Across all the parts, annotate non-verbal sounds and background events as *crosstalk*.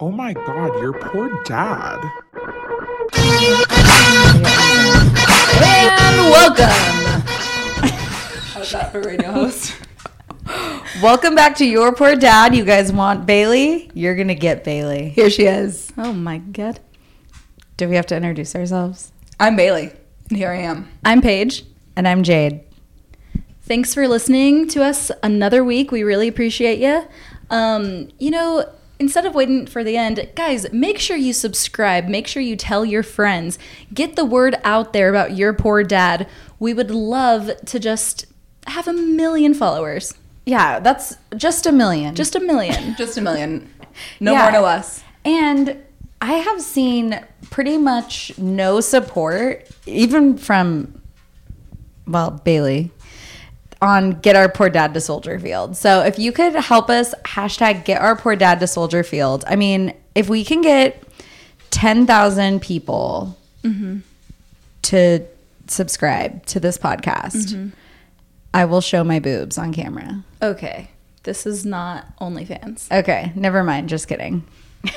Oh my god, your poor dad. And welcome. How's that for radio host? *laughs* Welcome back to Your Poor Dad. You guys want Bailey? You're going to get Bailey. Here she is. Oh my God. Do we have to introduce ourselves? I'm Bailey. And here I am. I'm Paige. And I'm Jade. Thanks for listening to us another week. We really appreciate you. Um, you know, instead of waiting for the end, guys, make sure you subscribe. Make sure you tell your friends. Get the word out there about your poor dad. We would love to just have a million followers. Yeah, that's just a million. Just a million. *laughs* Just a million. No Yeah. more, no less. And I have seen pretty much no support, even from, well, Bailey, on Get Our Poor Dad to Soldier Field. So if you could help us, hashtag Get Our Poor Dad to Soldier Field. I mean, if we can get 10,000 people to subscribe to this podcast, I will show my boobs on camera. okay. This is not OnlyFans. Okay, never mind. Just kidding. *laughs*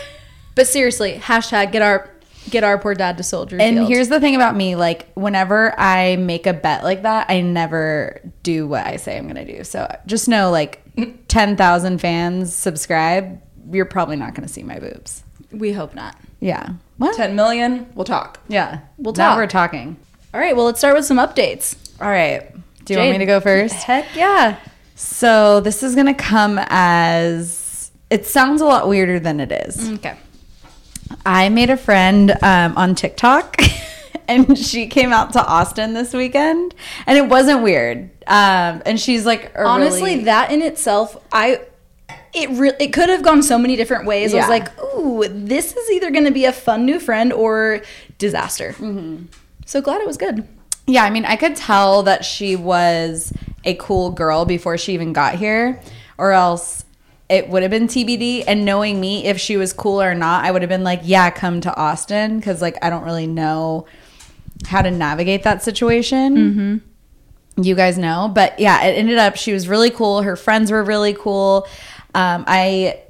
But seriously, hashtag get our get our poor dad to soldier And field. here's the thing about me like, whenever I make a bet like that, I never do what I say I'm to do. So just know, like, *laughs* 10,000 fans subscribe, you're probably not to see my boobs. we hope not. Yeah. What? 10 million, we'll talk. Yeah. We'll Now talk. we're talking. All right, well, let's start with some updates. All right. Do you want me to go first? Heck yeah. So this is to come as. It sounds a lot weirder than it is. Okay. I made a friend um, on TikTok, *laughs* and she came out to Austin this weekend, and it wasn't weird. Um, and she's like, Honestly, really- that in itself, I it re- it could have gone so many different ways. I was like, ooh, this is either going to be a fun new friend or disaster. Mm-hmm. So glad it was good. yeah, I mean, I could tell that she was a cool girl before she even got here, or else it would have been TBD. And knowing me, if she was cool or not, I would have been like, yeah, come to Austin, because like I don't really know how to navigate that situation. you guys know. But yeah, it ended up she was really cool. Her friends were really cool. Um, I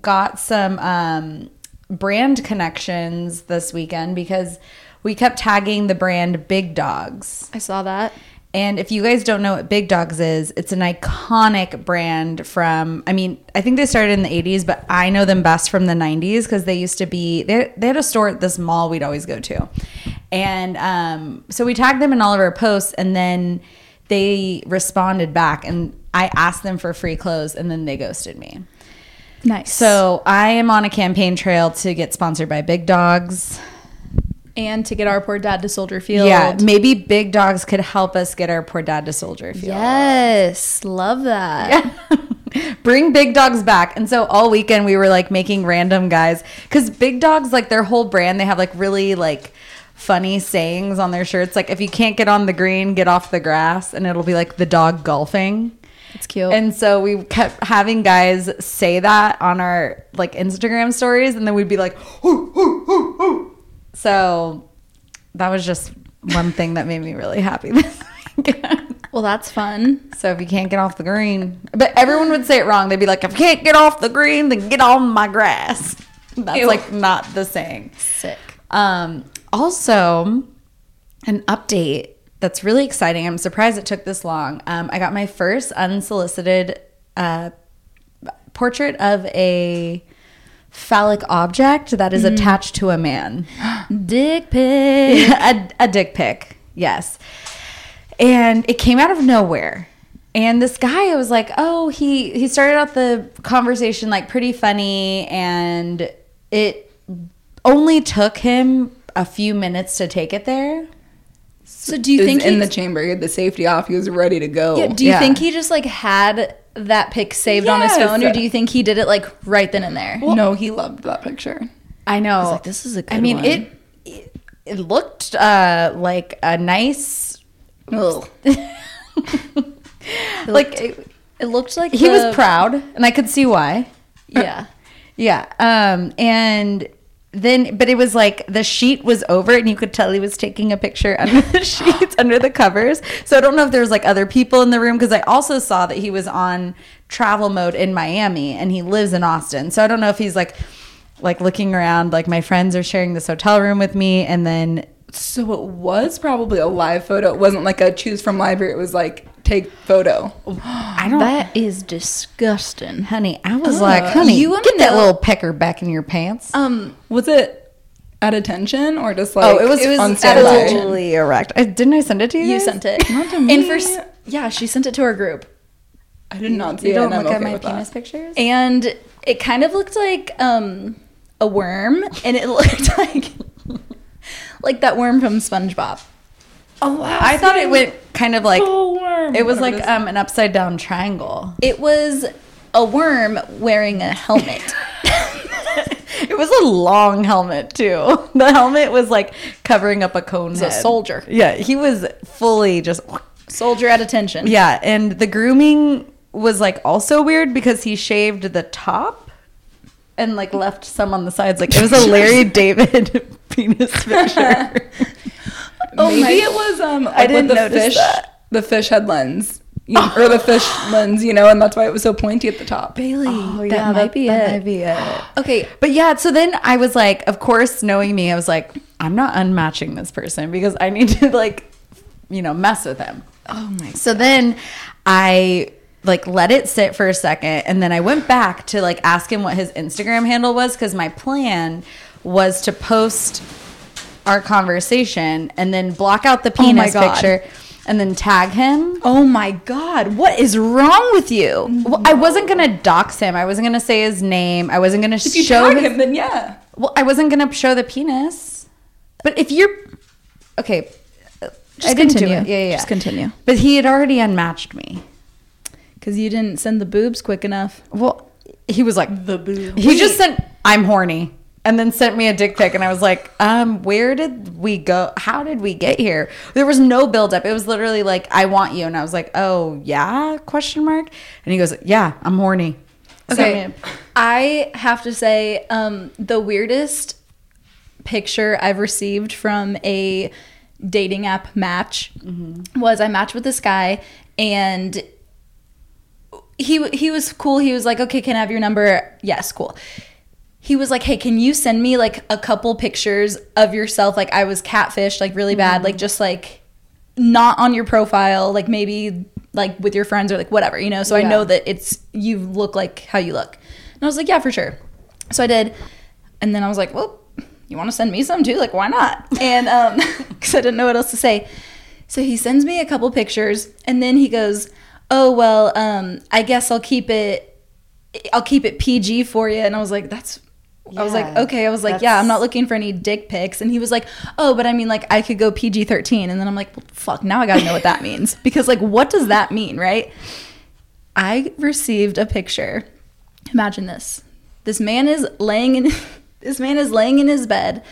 got some um, brand connections this weekend because we kept tagging the brand Big Dogs. I saw that. And if you guys don't know what Big Dogs is, it's an iconic brand from, I mean, I think they started in the 80s, but I know them best from the 90s because they used to be, they, they had a store at this mall we'd always go to. And um, so we tagged them in all of our posts and then they responded back and I asked them for free clothes and then they ghosted me. Nice. So I am on a campaign trail to get sponsored by Big Dogs. And to get our poor dad to soldier field. Yeah, maybe Big Dogs could help us get our poor dad to Soldier Field. Yes, love that. *laughs* Bring big dogs back. And so all weekend we were like making random guys because big dogs, like their whole brand, they have like really like funny sayings on their shirts. Like if you can't get on the green, get off the grass, and it'll be like the dog golfing. It's cute. And so we kept having guys say that on our like Instagram stories, and then we'd be like, "Hoo, hoo, hoo, hoo." So that was just one thing that made me really happy *laughs* this weekend. well, that's fun. So if you can't get off the green, but everyone would say it wrong. They'd be like, "If you can't get off the green, then get on my grass." *laughs* That's Ew. like not the saying. Sick. Um, also, an update that's really exciting. I'm surprised it took this long. Um, I got my first unsolicited uh, portrait of a phallic object that is mm. attached to a man. *gasps* Dick pic. *laughs* a, a dick pic, yes. And it came out of nowhere. And this guy, I was like, oh, he he started out the conversation like pretty funny, and it only took him a few minutes to take it there. So do you think in the chamber, he had the safety off, he was ready to go. yeah, do you Yeah. think he just like had that pic saved on his phone, or do you think he did it like right then and there? no, he loved that picture. I know. like, "This is a I good mean, one." it, it it looked uh, like a nice, Ugh. *laughs* like it- It looked like he was proud, and I could see why. Yeah. *laughs* Yeah. Um, and then, but it was like the sheet was over and you could tell he was taking a picture *laughs* under the sheets, under the covers. So I don't know if there was like other people in the room because I also saw that he was on travel mode in Miami and he lives in Austin. So I don't know if he's like like looking around. Like my friends are sharing this hotel room with me, and then So it was probably a live photo. It wasn't like a choose from library. It was like take photo. I don't. That is disgusting. honey, I was like, honey, You you wanna get that know- little pecker back in your pants. Um, Was it at attention or just like oh, it was it was on standby? totally erect. I, didn't I send it to you? you guys? sent it. Not to And me. for s- yeah, she sent it to our group. I did not see You it. don't and I'm look at my with that. penis pictures. and it kind of looked like um a worm and it *laughs* looked like like that worm from SpongeBob. I thought it went kind of like Oh, worm. it was like is. um, an upside down triangle. It was a worm wearing a helmet. *laughs* It was a long helmet too. The helmet was like covering up a cone He's a soldier. Yeah, he was fully just Soldier at attention. yeah, and the grooming was like also weird because he shaved the top and like left some on the sides. Like it was a Larry *laughs* David *laughs* penis picture. Oh Maybe my- it was um like with didn't the notice fish that. the fish head lens. You *laughs* know, or the fish lens, you know, and that's why it was so pointy at the top. Bailey, Oh, that might be that it. might be it. Okay, But yeah, so then I was like, of course, knowing me, I was like, I'm not unmatching this person because I need to like, you know, mess with him. Oh my. So then I like let it sit for a second and then I went back to like ask him what his Instagram handle was because my plan was to post our conversation and then block out the Oh penis God. picture and then tag him. Oh my God! What is wrong with you? Well, I wasn't gonna dox him. I wasn't gonna say his name. I wasn't gonna If show his, him, then yeah. Well, I wasn't gonna show the penis. But if you're okay, Just I continue. Yeah, yeah, yeah. Just continue. But he had already unmatched me. Because you didn't send the boobs quick enough. Well, he was like, The boob. he just sent, "I'm horny," and then sent me a dick pic, and I was like, um, where did we go? How did we get here? There was no buildup. It was literally like, "I want you," and I was like, "Oh yeah?" Question mark. And he goes, "Yeah, I'm horny." Okay. a- I have to say, um, the weirdest picture I've received from a dating app match was I matched with this guy and he he was cool. He was like, "Okay, can I have your number?" Yes, cool. He was like, "Hey, can you send me like a couple pictures of yourself? Like I was catfished, like really bad, like just like not on your profile, like maybe like with your friends or like whatever, you know. So I know that it's you look like how you look." And I was like, "Yeah, for sure." So I did, and then I was like, "Well, you want to send me some too? Like, why not?" *laughs* And um, *laughs* because I didn't know what else to say. So he sends me a couple pictures, and then he goes, "Oh well, um, I guess I'll keep it. I'll keep it PG for you." And I was like, "That's." I was like, "Okay." I was like, "Yeah, I'm not looking for any dick pics." And he was like, "Oh, but I mean, like, I could go PG 13." And then I'm like, well, "Fuck!" Now I gotta know what that means *laughs* because, like, what does that mean, right? I received a picture. Imagine this: this man is laying in. *laughs* This man is laying in his bed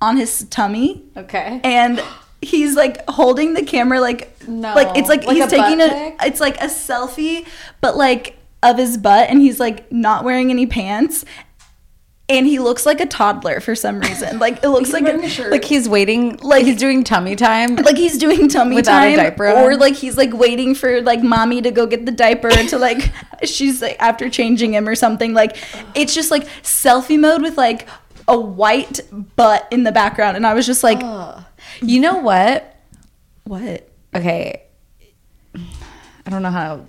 on his tummy Okay. and he's like holding the camera like No. like it's like, Like he's a taking a it's like a selfie but like of his butt and he's like not wearing any pants and he looks like a toddler for some reason like it looks like a, a. Like he's waiting, like he's doing tummy time. *laughs* like he's doing tummy time Without a time diaper or on? like he's like waiting for like mommy to go get the diaper to like *laughs* she's like after changing him or something like it's just like selfie mode with like a white butt in the background and i was just like You know what? what Okay. I don't know how.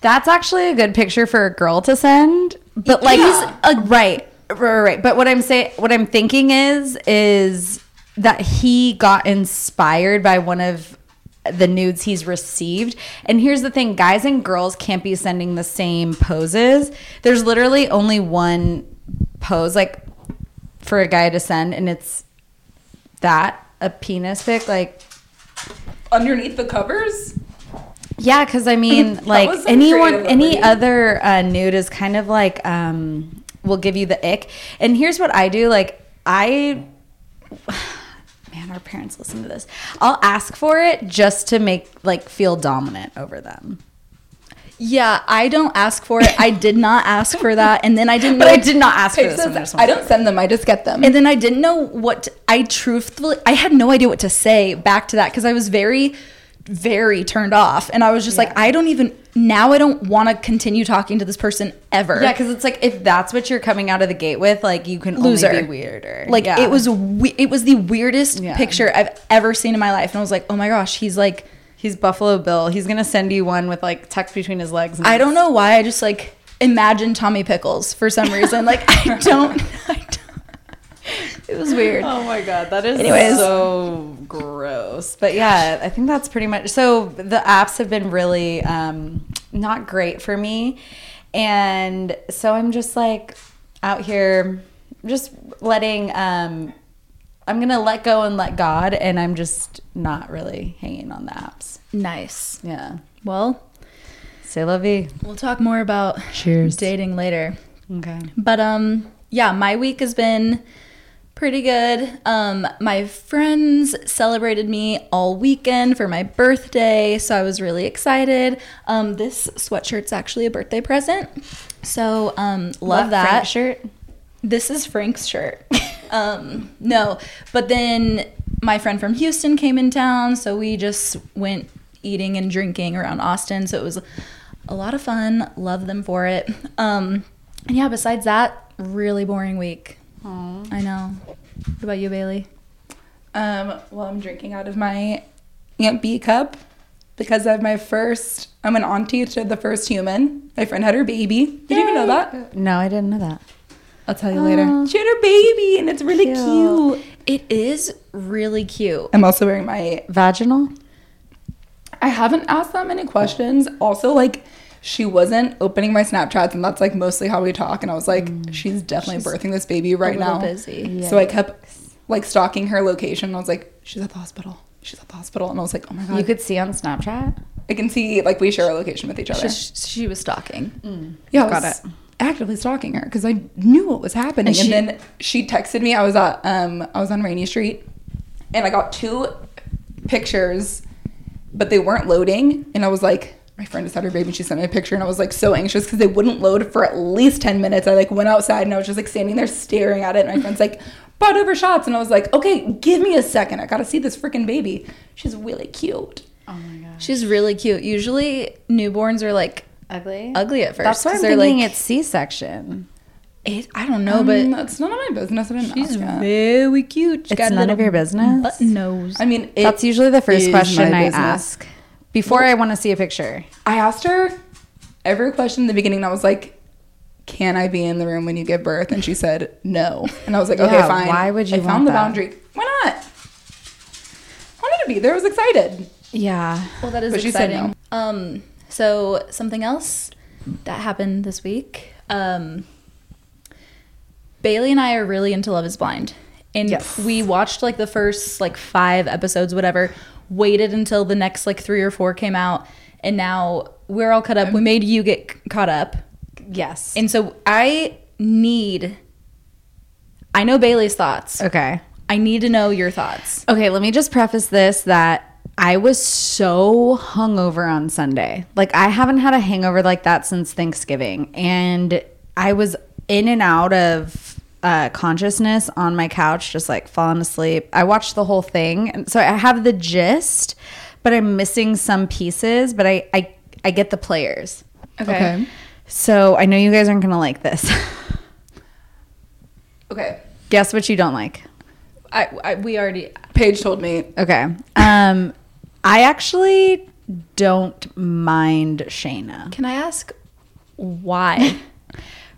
That's actually a good picture for a girl to send. But like, Yeah. uh, right, right, right, right. But what I'm saying, what I'm thinking is, is that he got inspired by one of the nudes he's received. And here's the thing: guys and girls can't be sending the same poses. There's literally only one pose, like for a guy to send, and it's that a penis pic, like. Underneath the covers? Yeah, because I mean, *laughs* like anyone, creative any other uh, nude is kind of like um, will give you the ick. And here's what I do: like I, *sighs* man, our parents listen to this. I'll ask for it just to make like feel dominant over them. Yeah, I don't ask for it. I did not ask for that, and then I didn't. *laughs* But know, I did not ask for this says, this I don't send them, I just get them. And then I didn't know what to- I truthfully. I had no idea what to say back to that because I was very, very turned off. And I was just like, I don't even now I don't want to continue talking to this person ever. Yeah, because it's like if that's what you're coming out of the gate with, like you can Loser. only be weirder. Like Yeah. it was we- it was the weirdest Yeah. picture I've ever seen in my life. And I was like, "Oh my gosh, he's like He's Buffalo Bill. He's gonna send you one with like tucked between his legs. And I don't know why I just like imagine Tommy Pickles for some reason. Like I *laughs* don't I don't It was weird. Oh my god, that is Anyways. so gross. But yeah, I think that's pretty much. So the apps have been really um, not great for me, and so I'm just like out here, just letting. Um, I'm gonna let go and let God, and I'm just not really hanging on the apps. Nice. Yeah, Well, say la vie. we'll talk more about Cheers. dating later. Okay. But um yeah, my week has been pretty good. Um my friends celebrated me all weekend for my birthday, so I was really excited. Um this sweatshirt's actually a birthday present. So um love What, that Frank shirt. This is Frank's shirt. *laughs* um, no, but then my friend from Houston came in town, so we just went eating and drinking around Austin. So it was a lot of fun. Love them for it. Um, and yeah, besides that, really boring week. I know. What about you, Bailey? Um, well, I'm drinking out of my Aunt B cup because I have my first. I'm an auntie to the first human. My friend had her baby. Did you even know that? No, I didn't know that. I'll tell you later. She had her baby, and it's really cute. It is really cute. I'm also wearing my. Vaginal. I haven't asked that many questions. Also, like. She wasn't opening my Snapchats, and that's like mostly how we talk. And I was like, she's definitely birthing this baby right little now. busy. So I kept like stalking her location. And I was like, she's at the hospital. She's at the hospital. And I was like, oh my god. You could see on Snapchat. I can see like we share a location with each other. She, she was stalking. yeah, I got was actively stalking her because I knew what was happening. And, And then she texted me. I was at um I was on Rainey Street, and I got two pictures, but they weren't loading. And I was like, my friend just had her baby. and She sent me a picture, and I was like so anxious because they wouldn't load for at least ten minutes. I like went outside and I was just like standing there staring at it. And my friend's like. *laughs* Brought over shots, and I was like, "Okay, give me a second. I gotta see this freaking baby. She's really cute." Oh my god. She's really cute. Usually newborns are like Ugly. ugly at first. That's why I'm they're thinking like, it's C-section. It, I don't know, but Um, that's none of my business. I didn't she's ask very cute. She's It's got none of your business? Button nose. I mean, it That's usually the first question I business. ask before I want to see a picture. I asked her every question in the beginning. And I was like, "Can I be in the room when you give birth?" And she said no. And I was like, "Okay, Yeah, fine." why would you I want found the that? boundary. Why not? I Wanted to be there. Was excited. Yeah. well, that is But she said exciting. Um, so something else that happened this week. Um, Bailey and I are really into Love Is Blind, and Yes. we watched like the first like five episodes, whatever. Waited until the next like three or four came out, and now we're all caught up. We made you get c- caught up. Yes. And so I need I know Bailey's thoughts. okay. I need to know your thoughts. Okay, let me just preface this that I was so hungover on Sunday. Like I haven't had a hangover like that since Thanksgiving, and I was in and out of uh, consciousness on my couch, just like falling asleep. I watched the whole thing, and so I have the gist, but I'm missing some pieces. But I I, I get the players. Okay. So I know you guys aren't gonna like this. *laughs* Okay. Guess what you don't like. I, I we already Paige told me. Okay. Um, I actually don't mind Shaina Can I ask why? *laughs*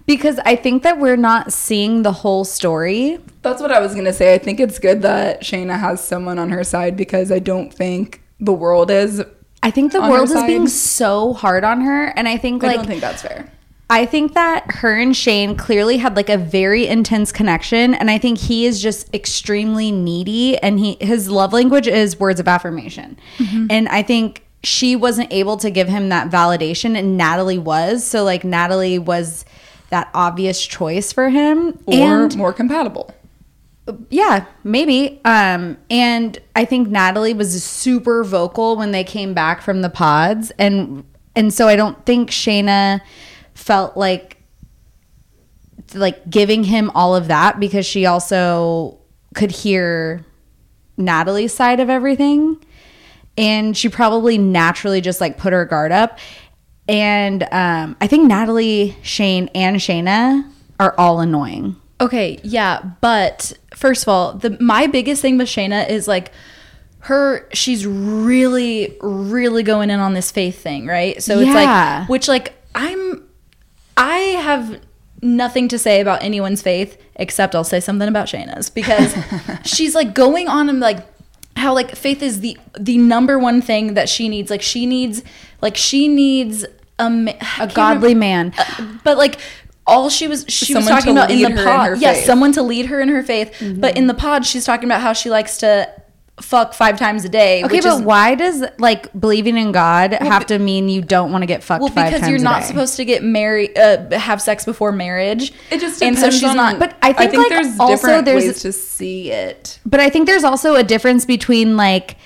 because I think that we're not seeing the whole story. That's what I was gonna say. I think it's good that Shaina has someone on her side because I don't think the world is. I think the world is being so hard on her, and I think like, I don't think that's fair. I think that her and Shayne clearly had like a very intense connection and I think he is just extremely needy and he his love language is words of affirmation. Mm-hmm. And I think she wasn't able to give him that validation and Natalie was. So like Natalie was that obvious choice for him Or and more compatible. yeah, maybe. Um, and I think Natalie was super vocal when they came back from the pods, and and so I don't think Shaina felt like like giving him all of that because she also could hear Natalie's side of everything. and she probably naturally just like put her guard up. And um, I think Natalie, Shayne, and Shaina are all annoying. Okay, yeah, but first of all, the my biggest thing with Shaina is like her she's really really going in on this faith thing, right? So it's Yeah. like which like I'm I have nothing to say about anyone's faith except I'll say something about Shaina's because *laughs* she's like going on and like how like faith is the the number one thing that she needs. Like she needs like she needs a, ma- A godly remember- man. Uh, but like all she was she was talking about in the her in pod. yes someone to lead her in her faith. But mm-hmm. in the pod she's talking about how she likes to fuck five times a day Okay, which but is, why does like believing in God have to mean you don't want to get fucked well five because times you're not supposed to get married uh, have sex before marriage It just and depends so she's on, not but I think, like, there's also different there's- ways to see it. But I think there's also a difference between like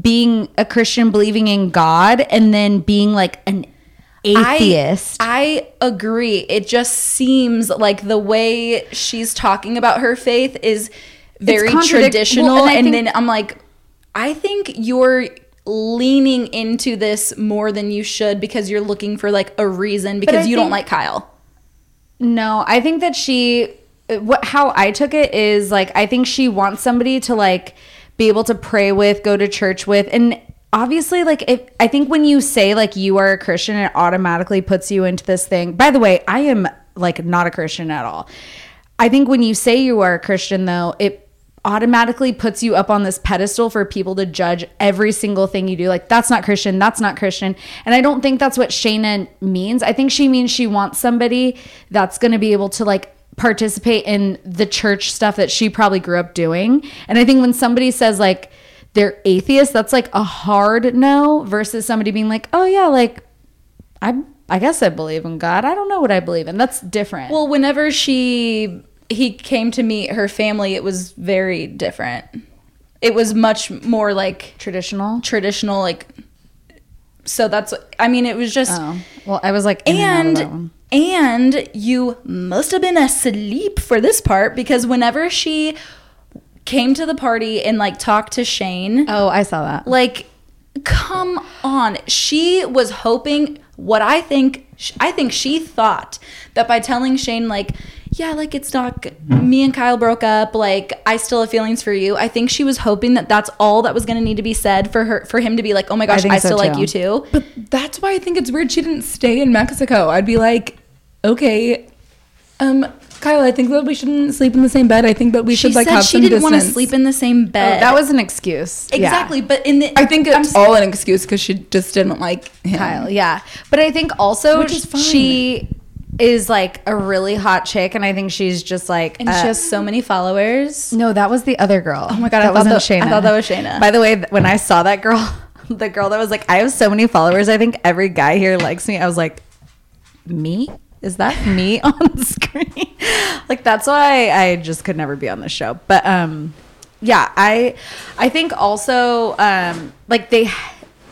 being a Christian believing in God and then being like an atheist. I, I agree. It just seems like the way she's talking about her faith is very traditional. well, and and I then I'm like, I think you're leaning into this more than you should because you're looking for like a reason because you don't like Kyle. no, I think that she uh, what how I took it is like I think she wants somebody to like be able to pray with, go to church with and obviously like if I think when you say like you are a Christian it automatically puts you into this thing. By the way, I am like not a Christian at all. I think when you say you are a Christian though, it automatically puts you up on this pedestal for people to judge every single thing you do. Like, that's not Christian, that's not Christian. And I don't think that's what Shaina means. I think she means she wants somebody that's going to be able to like participate in the church stuff that she probably grew up doing. And I think when somebody says like they're atheist, that's like a hard no versus somebody being like, oh yeah, like I I guess I believe in God. I don't know what I believe in. That's different. Well, whenever she he came to meet her family, it was very different. It was much more like traditional. traditional, like. So that's. I mean, it was just. Oh. Well, I was like and, out of that one. and and you must have been asleep for this part because whenever she came to the party and like talked to Shayne, Oh, I saw that. like come on she was hoping what i think i think she thought that by telling shayne like yeah like it's not me and kyle broke up like i still have feelings for you i think she was hoping that that's all that was going to need to be said for her for him to be like oh my gosh think i, so, still like you too But that's why I think it's weird she didn't stay in Mexico. I'd be like, okay, um, Kyle, I think that we shouldn't sleep in the same bed. I think that we she should like said have she some didn't want to sleep in the same bed Oh, that was an excuse. Yeah. exactly but in the I think I'm it's s- all an excuse because she just didn't like him. Kyle, yeah. But I think also Which is fine. she is like a really hot chick, and I think she's just like. and uh, she has so many followers no, that was the other girl. Oh my God, I thought that- was Shaina. I thought that was Shaina. By the way, when I saw that girl, *laughs* the girl that was like, "I have so many followers. I think every guy here likes me." I was like, "Me? Is that me *laughs* on screen?" *laughs* like that's why I just could never be on the show. But um, yeah, I I think also um like they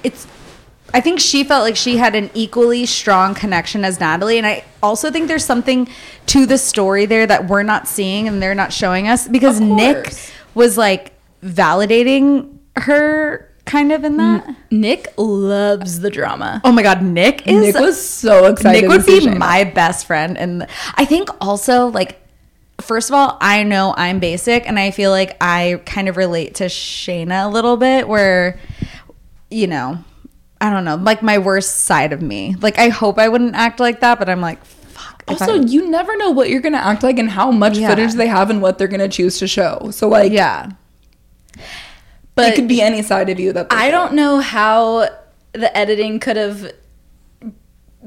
it's I think she felt like she had an equally strong connection as Natalie. And I also think there's something to the story there that we're not seeing and they're not showing us because Nick was like validating her kind of in that. nick loves the drama Oh my God, Nick is. Nick was so excited. Nick would be my best friend. And I think also, like, first of all, I know I'm basic and I feel like I kind of relate to Shaina a little bit, where, you know, I don't know, like my worst side of me. Like, I hope I wouldn't act like that, but I'm like, fuck. Also, I- you never know what you're gonna act like and how much Yeah. footage they have and what they're gonna choose to show. So like, yeah. but it could be any side of you that I show. don't know how the editing could have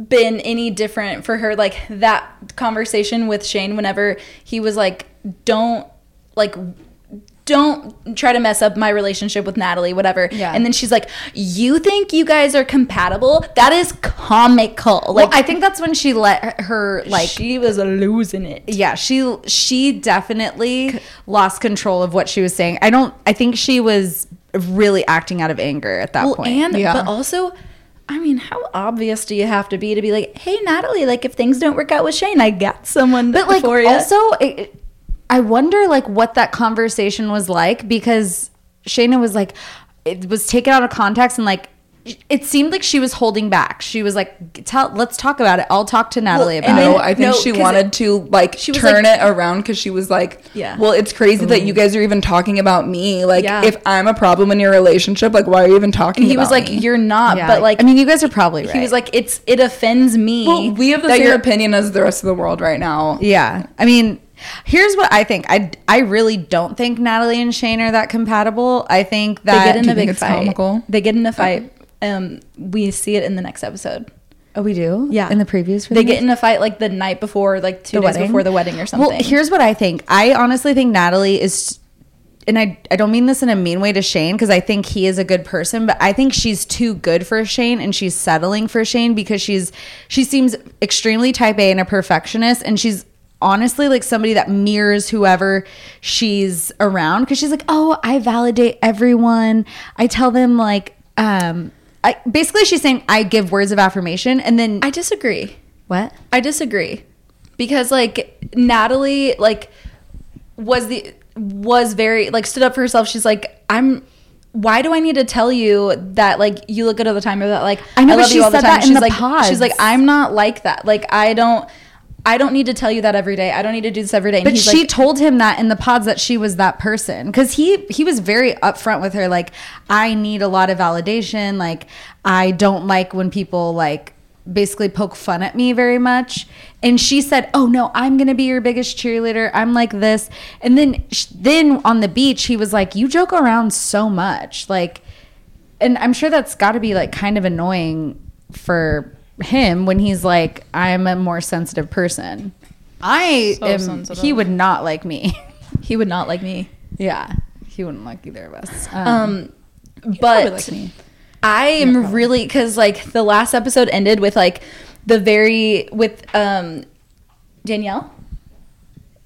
been any different for her like that conversation with Shayne whenever he was like don't like don't try to mess up my relationship with Natalie whatever Yeah. and then she's like you think you guys are compatible that is comical Like, like I think that's when she let her, her like, she was losing it yeah she she definitely lost control of what she was saying i don't i think she was really acting out of anger at that well, point and Yeah. but also I mean, how obvious do you have to be to be like, "Hey, Natalie, like if things don't work out with Shayne, I got someone but like for you." also it, it- i wonder like what that conversation was like because shaina was like it was taken out of context and like it seemed like she was holding back. She was like, "Tell, let's talk about it. I'll talk to Natalie about And it." no, I think no, she 'cause wanted to like she was turn like- it around because she was like, Yeah. well, it's crazy that you mm-hmm. guys are even talking about me. Like, Yeah. if I'm a problem in your relationship, like, why are you even talking? And he was like, me? "You're not," Yeah, but like, I mean, you guys are probably right. he was like, "It's it offends me." well, we have the that same opinion as the rest of the world right now. Yeah. I mean, here's what I think. I, I really don't think Natalie and Shayne are that compatible. I think that They get in a big fight. comical? They get in a fight. Um, we see it in the next episode. oh, we do? Yeah. In the previews They get in a fight like the night before, like two The days wedding? before the wedding or something. Well, here's what I think. I honestly think Natalie is, and I, I don't mean this in a mean way to Shayne because I think he is a good person, but I think she's too good for Shayne and she's settling for Shayne because she's she seems extremely type A and a perfectionist, and she's honestly like somebody that mirrors whoever she's around because she's like, oh, I validate everyone. I tell them like, um, I basically she's saying I give words of affirmation, and then I disagree. what? I disagree because like Natalie like was the was very like stood up for herself. She's like I'm. Why do I need to tell you that like you look good all the time or that like I know, but love she you all the said time? that in she's the like pods. she's like I'm not like that. Like I don't I don't need to tell you that every day. I don't need to do this every day. And But she like, told him that in the pods that she was that person because he he was very upfront with her. Like, I need a lot of validation. Like, I don't like when people like basically poke fun at me very much. And she said, "Oh no, I'm gonna be your biggest cheerleader. I'm like this." And then then on the beach, he was like, "You joke around so much." Like, and I'm sure that's got to be like kind of annoying for him when he's like, I'm a more sensitive person. I So am, sensitive. he would not like me. *laughs* he would not like me. yeah, he wouldn't like either of us. Um, Probably but like. I am really because like the last episode ended with like the very with um Danielle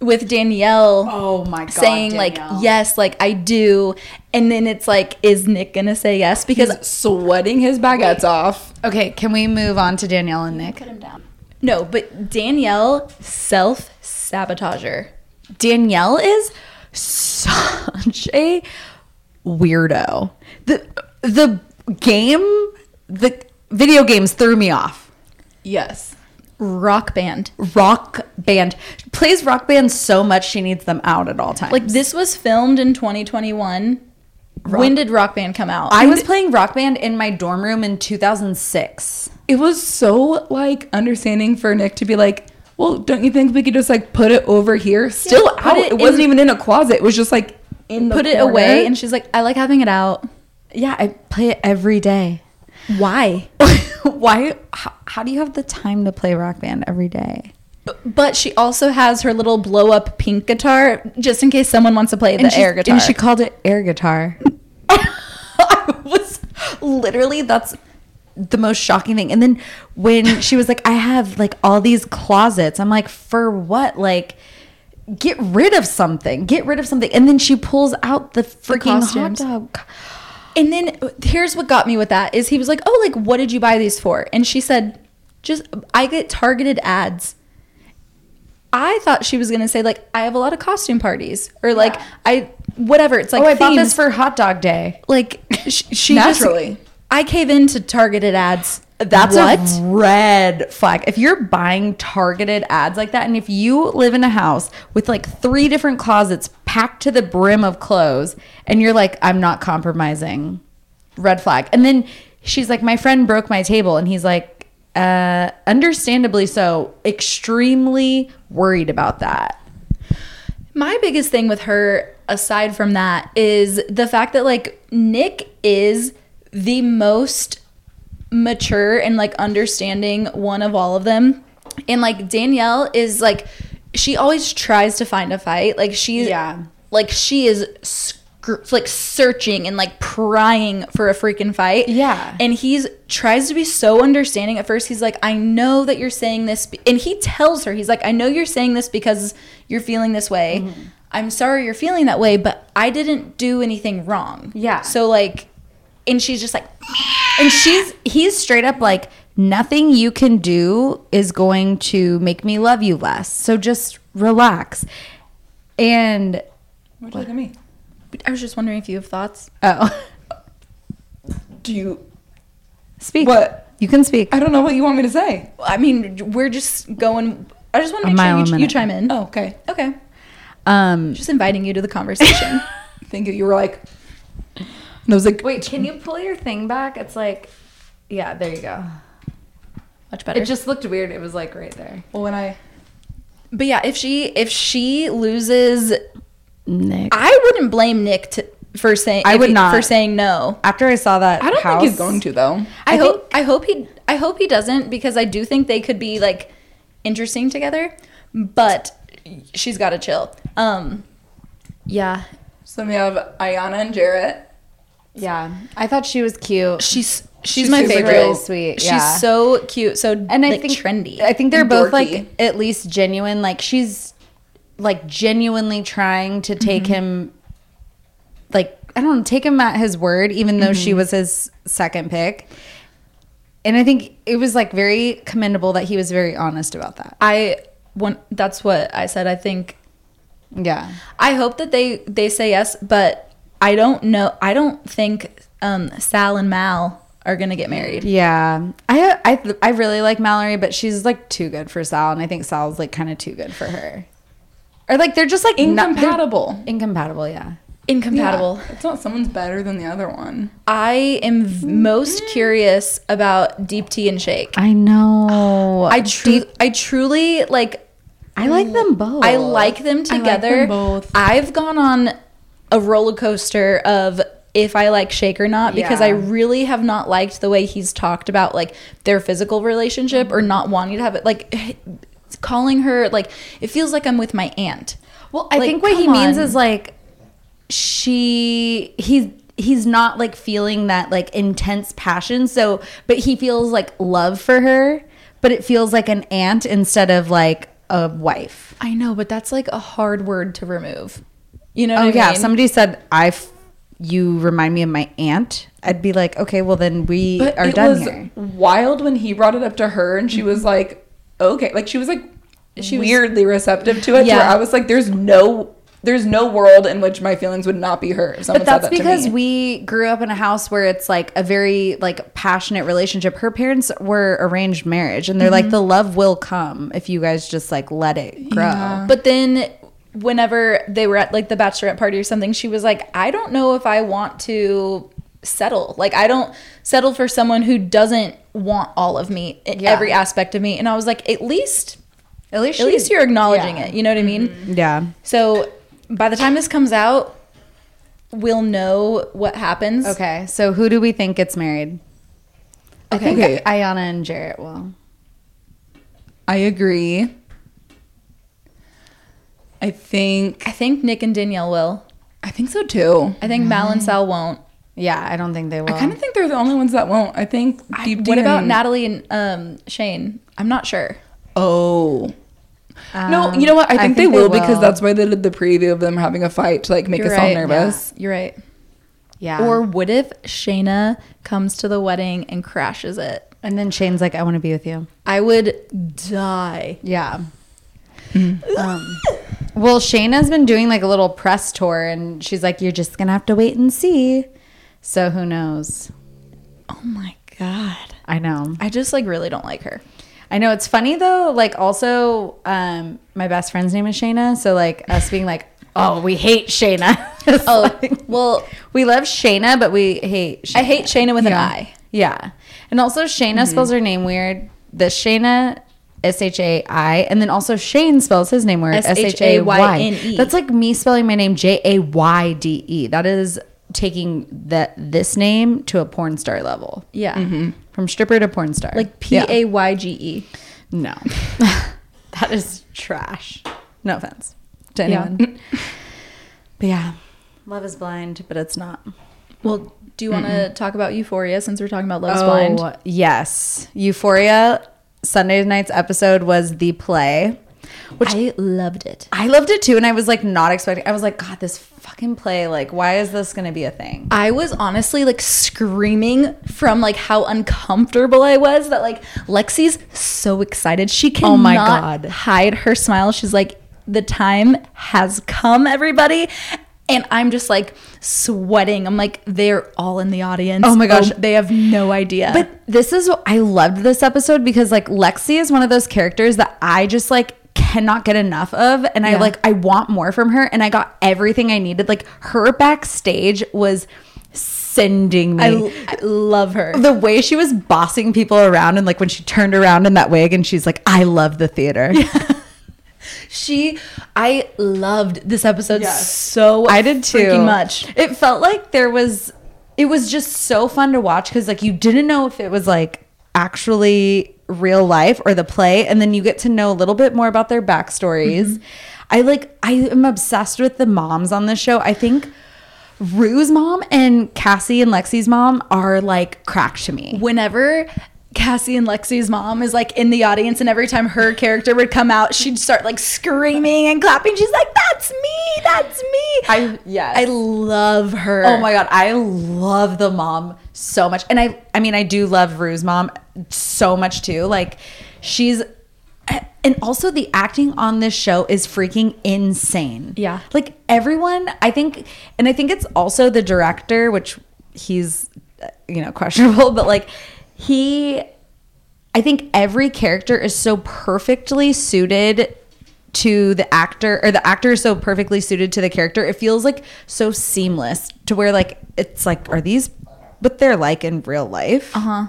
with Danielle oh my god, saying like yes like I do and then it's like is Nick gonna say yes because He's sweating his baguettes off. Okay, can we move on to Danielle and Nick? Put him down. No but Danielle self sabotager Danielle is such a weirdo. The the game, the video games threw me off. Yes. rock band Rock band plays rock band so much she needs them out at all times. like this was filmed in 2021 when did rock band come out I was playing rock band in my dorm room in 2006. It was so like understanding for Nick to be like, well, don't you think we could just like put it over here? Still put out. it It, wasn't in- even in a closet. It was just like in the put it away and she's like I like having it out Yeah, I play it every day. why *laughs* Why? How, how do you have the time to play rock band every day? But she also has her little blow up pink guitar just in case someone wants to play the and she, air guitar. And she called it air guitar. *laughs* I was literally that's the most shocking thing. And then when she was like, I have like all these closets, I'm like, for what? Like, get rid of something. Get rid of something. And then she pulls out the freaking hot dog. and then uh, here's what got me with that is he was like, "Oh, like what did you buy these for?" And she said, "Just I get targeted ads." I thought she was gonna say like, "I have a lot of costume parties," or like, "I whatever." It's like oh, I bought this for hot dog day. like sh- she Naturally. Just, I cave into targeted ads. That's what? a red flag. If you're buying targeted ads like that, and if you live in a house with like three different closets packed to the brim of clothes, and you're like, I'm not compromising, red flag. And then she's like, My friend broke my table, and he's like, uh, understandably so, extremely worried about that. My biggest thing with her, aside from that, is the fact that like Nick is the most mature and like understanding one of all of them. And like Danielle is like, she always tries to find a fight. Like she's, Yeah. like she is like searching and like prying for a freaking fight. Yeah. And he's tries to be so understanding. At first, he's like, I know that you're saying this. And he tells her, he's like, I know you're saying this because you're feeling this way. Mm-hmm. I'm sorry you're feeling that way, but I didn't do anything wrong. Yeah. So, like, and she's just like, And she's he's straight up like nothing you can do is going to make me love you less. So just relax. And What'd you look at me? I was just wondering if you have thoughts. oh *laughs* Do you? Speak. What? You can speak. I don't know what you want me to say. I mean, we're just going. I just want A to make mile a sure you, you minute. chime in. Oh, okay. Okay. Um, Just inviting you to the conversation. *laughs* Thank you. You were like, and I was like, wait, can you pull your thing back? It's like, yeah, there you go. Much better. It just looked weird. It was like right there. well, when I but yeah, if she if she loses, Nick. I wouldn't blame Nick to, for saying. I would he- not. for saying no. After I saw that, I don't house, think he's going to though. I, I hope I hope he I hope he doesn't because I do think they could be like interesting together, but she's got to chill. Um, yeah, So we have Iyanna and Jarrette. Yeah, I thought she was cute. she's she's, She's my favorite. really sweet. She's yeah. so cute, so and I like, think trendy. I think they're and both dorky. like at least genuine. Like she's like genuinely trying to take Mm-hmm. him, like I don't know, take him at his word, even though Mm-hmm. she was his second pick. And I think it was like very commendable that he was very honest about that. I want that's what I said. I think Yeah, I hope that they they say yes, but I don't know. I don't think um, Sal and Mal are gonna get married. yeah. I I I really like Mallory, but she's like too good for Sal, and I think Sal's like kind of too good for her. Or like they're just like not- Incompatible. incompatible. Yeah. Incompatible. Yeah. It's not someone's better than the other one. I am v- most mm-hmm. curious about Deepti and Shake. I know. I tru- I truly like. I like them both. I like them I like them together. both. I've gone on a roller coaster of if I like Shake or not because I really have not liked the way he's talked about like their physical relationship or not wanting to have it. Like calling her like it feels like I'm with my aunt. Well, I Like, think what he come means is like she he's he's not like feeling that like intense passion. So, but he feels like love for her, but it feels like an aunt instead of like a wife. I know, but that's like a hard word to remove. You know? Oh I yeah, mean? if somebody said I f- you remind me of my aunt, I'd be like, okay, well then we But are it done was here. wild when he brought it up to her and she was like, okay. Like she was like She was- weirdly receptive to it. Yeah. Yeah. Where I was like, there's no there's no world in which my feelings would not be hurt. If someone But that's said that because to me. we grew up in a house where it's like a very like passionate relationship. Her parents were arranged marriage and they're like mm-hmm. the love will come if you guys just like let it grow. Yeah. But then whenever they were at like the bachelorette party or something, she was like, I don't know if I want to settle. Like I don't settle for someone who doesn't want all of me, Yeah. every aspect of me. And I was like, at least At least at least you're acknowledging yeah. it. You know what I mean? Mm-hmm. Yeah. So by the time this comes out, we'll know what happens. Okay. So who do we think gets married? I think Okay. Iyanna and Jarrette will. I agree. I think I think Nick and Danielle will. I think so too. I think Mal and Sal won't. Yeah, I don't think they will. I kind of think they're the only ones that won't. I think I- what Tea about Natalie and um, Shayne? I'm not sure. Oh. no, Um, you know what? I think, they, think will, because that's why they did the preview of them having a fight to like make You're us all nervous. You're right. yeah. Or what if Shaina comes to the wedding and crashes it? and then Shayne's like, I want to be with you. I would die. Yeah. Um, well, Shaina's been doing like a little press tour, and she's like, "You're just gonna have to wait and see." So who knows? Oh my god. I know. I just like really don't like her. I know it's funny though. Like, also, um, my best friend's name is Shayna, so like us being like, "Oh, we hate Shaina." *laughs* Oh, like- well, we love Shayna, but we hate. Shaina. I hate Shaina with an I. Yeah. And also Shaina spells her name weird. The Shaina S H A I and then also Shayne spells his name weird S H A Y. S-H-A-Y-N-E. That's like me spelling my name J A Y D E. That is taking that this name to a porn star level. Yeah. Mm-hmm. From stripper to porn star. Like P A Y G E. no. *laughs* that is trash. No offense to Yeah. anyone. *laughs* but yeah. Love is blind, but it's not. Well, do you want to talk about Euphoria since we're talking about Love's Blind? Oh, yes. Euphoria Sunday night's episode was the play. Which I loved it. I loved it too, and I was like not expecting. I was like, God, this fucking play. Like, why is this gonna be a thing? I was honestly like screaming from like how uncomfortable I was that like Lexi's so excited. She oh cannot Oh my God. hide her smile. She's like, the time has come, everybody. And I'm just like sweating. I'm like, they're all in the audience. Oh my gosh. Oh, they have no idea. But this is I loved this episode because like Lexi is one of those characters that I just like cannot get enough of and I like I want more from her and I got everything I needed. Like her backstage was sending me. I, I love her. the way she was bossing people around and like when she turned around in that wig and she's like, I love the theater. *laughs* She, I loved this episode Yes. so I did too. much. It felt like there was it was just so fun to watch because like you didn't know if it was like actually real life or the play and then you get to know a little bit more about their backstories. Mm-hmm. I like I am obsessed with the moms on this show. I think Rue's mom and Cassie and Lexi's mom are like crack to me. Whenever Cassie and Lexi's mom is like in the audience, and every time her character would come out, she'd start like screaming and clapping. She's like, "That's me! That's me!" I yes. I love her. Oh my god, I love the mom so much. And I I mean I do love Rue's mom so much too. Like she's and also the acting on this show is freaking insane. Yeah. Like everyone, I think and I think it's also the director which he's you know *laughs* questionable, but like he I think every character is so perfectly suited to the actor or the actor is so perfectly suited to the character. It feels like so seamless to where like it's like are these what they're like in real life? Uh huh.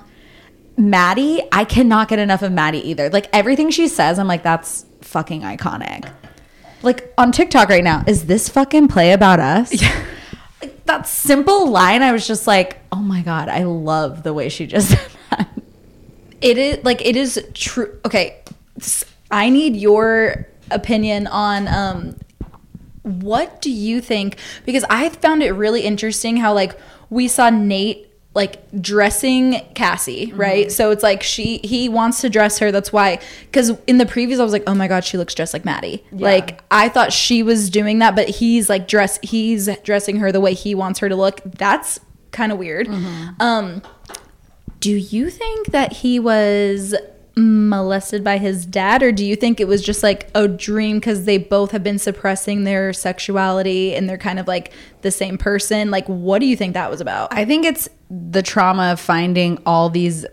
Maddie, I cannot get enough of Maddie either. Like everything she says, I'm like that's fucking iconic. Like on TikTok right now, is this fucking play about us? *laughs* Yeah. Like, that simple line, I was just like, oh my god, I love the way she just *laughs* said that. It is like it is true. Okay, I need your opinion on um what do you think because I found it really interesting how like we saw Nate like dressing Cassie, right? So it's like she he wants to dress her. That's why cuz in the previews I was like, "Oh my god, she looks just like Maddie." Like I thought she was doing that, but he's like dress he's dressing her the way he wants her to look. That's kind of weird. Um do you think that he was molested by his dad, or do you think it was just like a dream because they both have been suppressing their sexuality and they're kind of like the same person? Like, what do you think that was about? I think it's the trauma of finding all these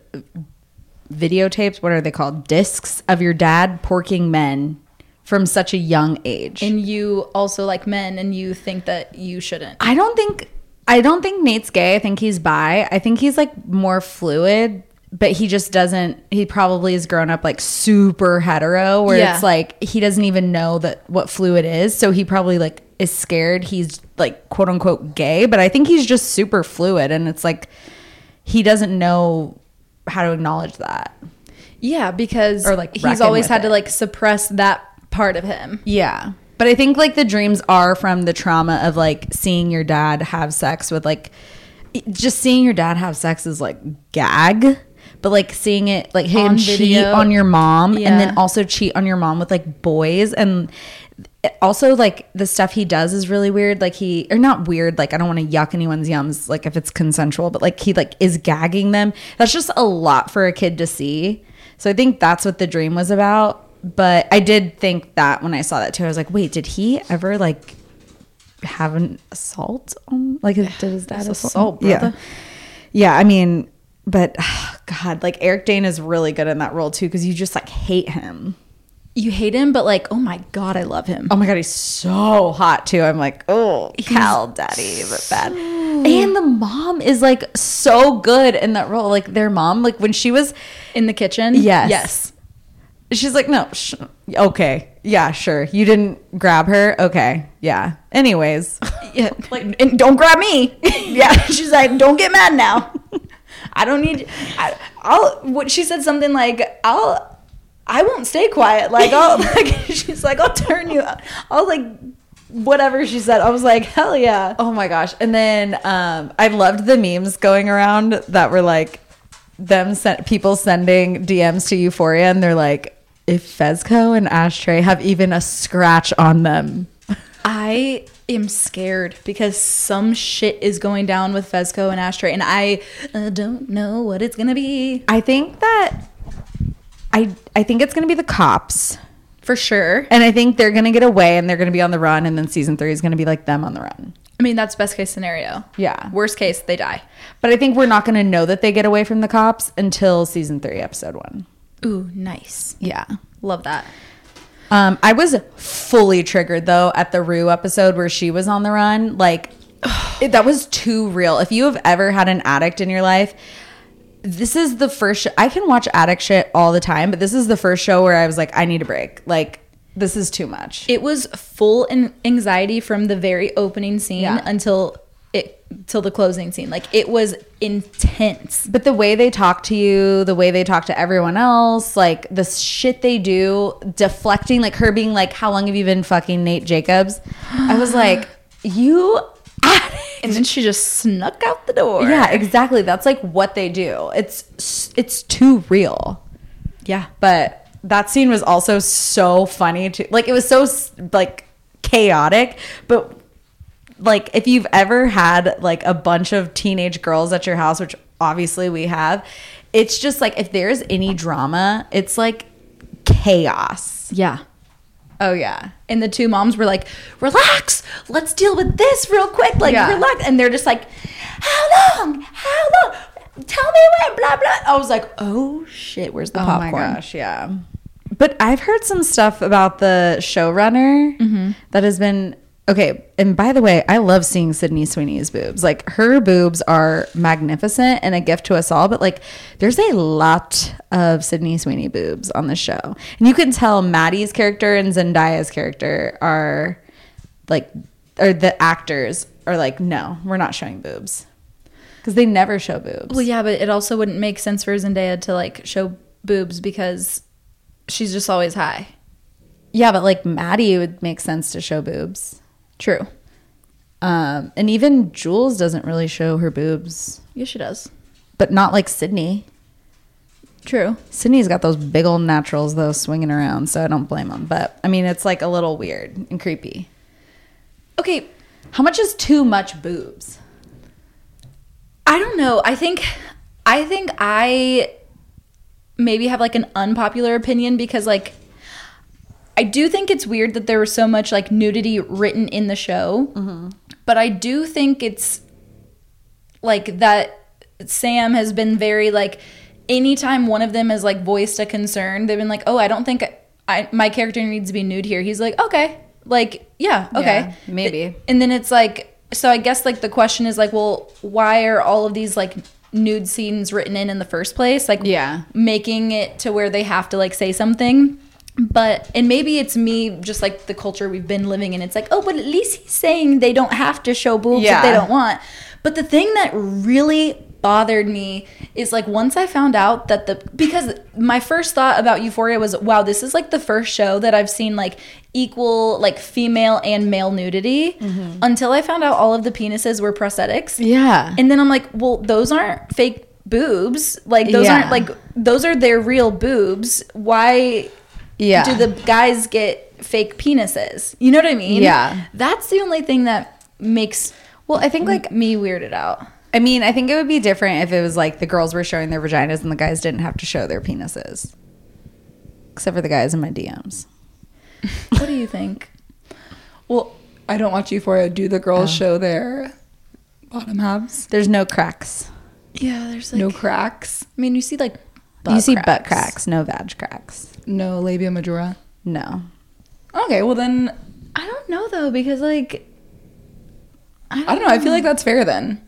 videotapes, what are they called? Discs of your dad porking men from such a young age. and you also like men, and you think that you shouldn't. I don't think I don't think Nate's gay. I think he's bi. I think he's like more fluid, but he just doesn't he probably has grown up like super hetero where Yeah. it's like he doesn't even know that what fluid is. So he probably like is scared he's like quote unquote gay, but I think he's just super fluid and it's like he doesn't know how to acknowledge that. Yeah, because Or, like, he's always had to like suppress that part of him. Yeah. But I think like the dreams are from the trauma of like seeing your dad have sex with like just seeing your dad have sex is like gag. But like seeing it like him On cheat video. on your mom and then also cheat on your mom with like boys. And also like the stuff he does is really weird. Like he or not weird like i don't want to yuck anyone's yums like if it's consensual but like he like is gagging them. That's just a lot for a kid to see. So i think that's what the dream was about. But i did think that when i saw that too. I was like wait did he ever like have an assault on like did his dad assault assault, yeah. Yeah i mean but *sighs* god like eric dane is really good in that role too because you just like hate him You hate him, but like, oh my god, I love him. Oh my god, he's so hot too. I'm like, oh, Cal Daddy, but bad. And the mom is like so good in that role. Like their mom, like when she was, In the kitchen, Yes. yes. she's like, no, sh- okay, yeah, sure. You didn't grab her, okay, yeah. Anyways, *laughs* Yeah, like, and don't grab me. *laughs* yeah, she's like, don't get mad now. *laughs* I don't need. I, I'll. What she said something like, I'll. I won't stay quiet. Like I'll. *laughs* Like she's like, I'll turn you. I'll like, whatever she said. I was like, hell yeah. oh my gosh. And then um, I loved the memes going around that were like them sent people sending DMs to Euphoria, and they're like, if Fezco and Ashtray have even a scratch on them. I am scared because some shit is going down with Fezco and Ashtray, and I uh, don't know what it's gonna be I think that I I think it's gonna be the cops, for sure. and I think they're gonna get away and they're gonna be on the run, and then season three is gonna be like them on the run. I mean, that's best case scenario. Yeah. Worst case, they die. But I think we're not going to know that they get away from the cops until season three, episode one. Ooh, nice. Yeah. Love that. Um, I was fully triggered though at the Rue episode where she was on the run. Like, *sighs* it, that was too real. If you have ever had an addict in your life, this is the first. Sh- I can watch addict shit all the time, but this is the first show where I was like, I need a break. Like, this is too much. It was full in anxiety from the very opening scene Yeah. until it till the closing scene. Like it was intense. But the way they talk to you, the way they talk to everyone else, like the shit they do, deflecting, like her being like, How long have you been fucking Nate Jacobs? I was like, *gasps* You. And then she just snuck out the door. Yeah, exactly. That's like what they do. It's it's too real. Yeah. But that scene was also so funny too. Like it was so like chaotic, but like if you've ever had like a bunch of teenage girls at your house, which obviously we have, it's just like if there's any drama, it's like chaos. Yeah. Oh yeah. And the two moms were like, relax, let's deal with this real quick. Like, Yeah. relax. And they're just like, how long? How long? Tell me when, blah, blah. I was like, oh shit, where's the Oh popcorn? my gosh, yeah. But I've heard some stuff about the showrunner mm-hmm. that has been okay. And by the way, I love seeing Sydney Sweeney's boobs. Like her boobs are magnificent and a gift to us all. But like, there's a lot of Sydney Sweeney boobs on the show, and you can tell Maddie's character and Zendaya's character are like, or the actors are like, no, we're not showing boobs because they never show boobs. Well, yeah, but it also wouldn't make sense for Zendaya to like show boobs because she's just always high. Yeah, but like Maddie would make sense to show boobs. True. Um, and even Jules doesn't really show her boobs, Yeah, she does. but not like Sydney. True. Sydney's got those big old naturals though swinging around, so I don't blame them. But I mean, it's like a little weird and creepy. Okay, How much is too much boobs? I don't know. I think I think I maybe have like an unpopular opinion because like I do think it's weird that there was so much like nudity written in the show. Mm-hmm. But I do think it's like that Sam has been very like anytime one of them has like voiced a concern, they've been like, "Oh, I don't think I my character needs to be nude here." He's like, "Okay." Like, yeah, okay. Yeah, maybe. And then it's like, so I guess like the question is like, well, why are all of these like nude scenes written in in the first place? Like, Yeah. making it to where they have to like say something. But, and maybe it's me, just like the culture we've been living in. It's like, oh, but at least he's saying they don't have to show boobs if they don't want. But the thing that really bothered me is like once I found out that the because my first thought about Euphoria was wow this is like the first show that I've seen like equal like female and male nudity mm-hmm. until I found out all of the penises were prosthetics Yeah. and then I'm like well those aren't fake boobs like those Yeah. aren't like those are their real boobs why yeah. do the guys get fake penises you know what I mean Yeah. that's the only thing that makes well, I think like me weirded out I mean, I think it would be different if it was like the girls were showing their vaginas and the guys didn't have to show their penises. Except for the guys in my DMs. *laughs* what do you think Well, I don't watch Euphoria. Do the girls oh. show their bottom halves? There's no cracks. Yeah, there's like no cracks. I mean, you see like butt you see butt cracks, no vag cracks. No labia majora. No. Okay, well then I don't know though because like I don't know. I feel like that's fair then.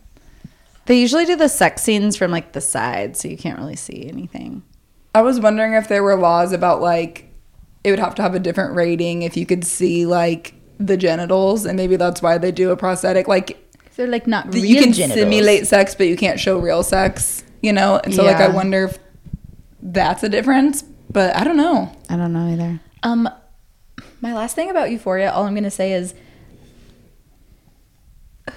They usually do the sex scenes from like the side, so you can't really see anything. I was wondering if there were laws about like it would have to have a different rating if you could see like the genitals, and maybe that's why they do a prosthetic. Like they're like not real you can genitals. simulate sex, but you can't show real sex. You know, and so like I wonder if that's a difference. But I don't know. I don't know either. Um, my last thing about Euphoria, all I'm gonna say is,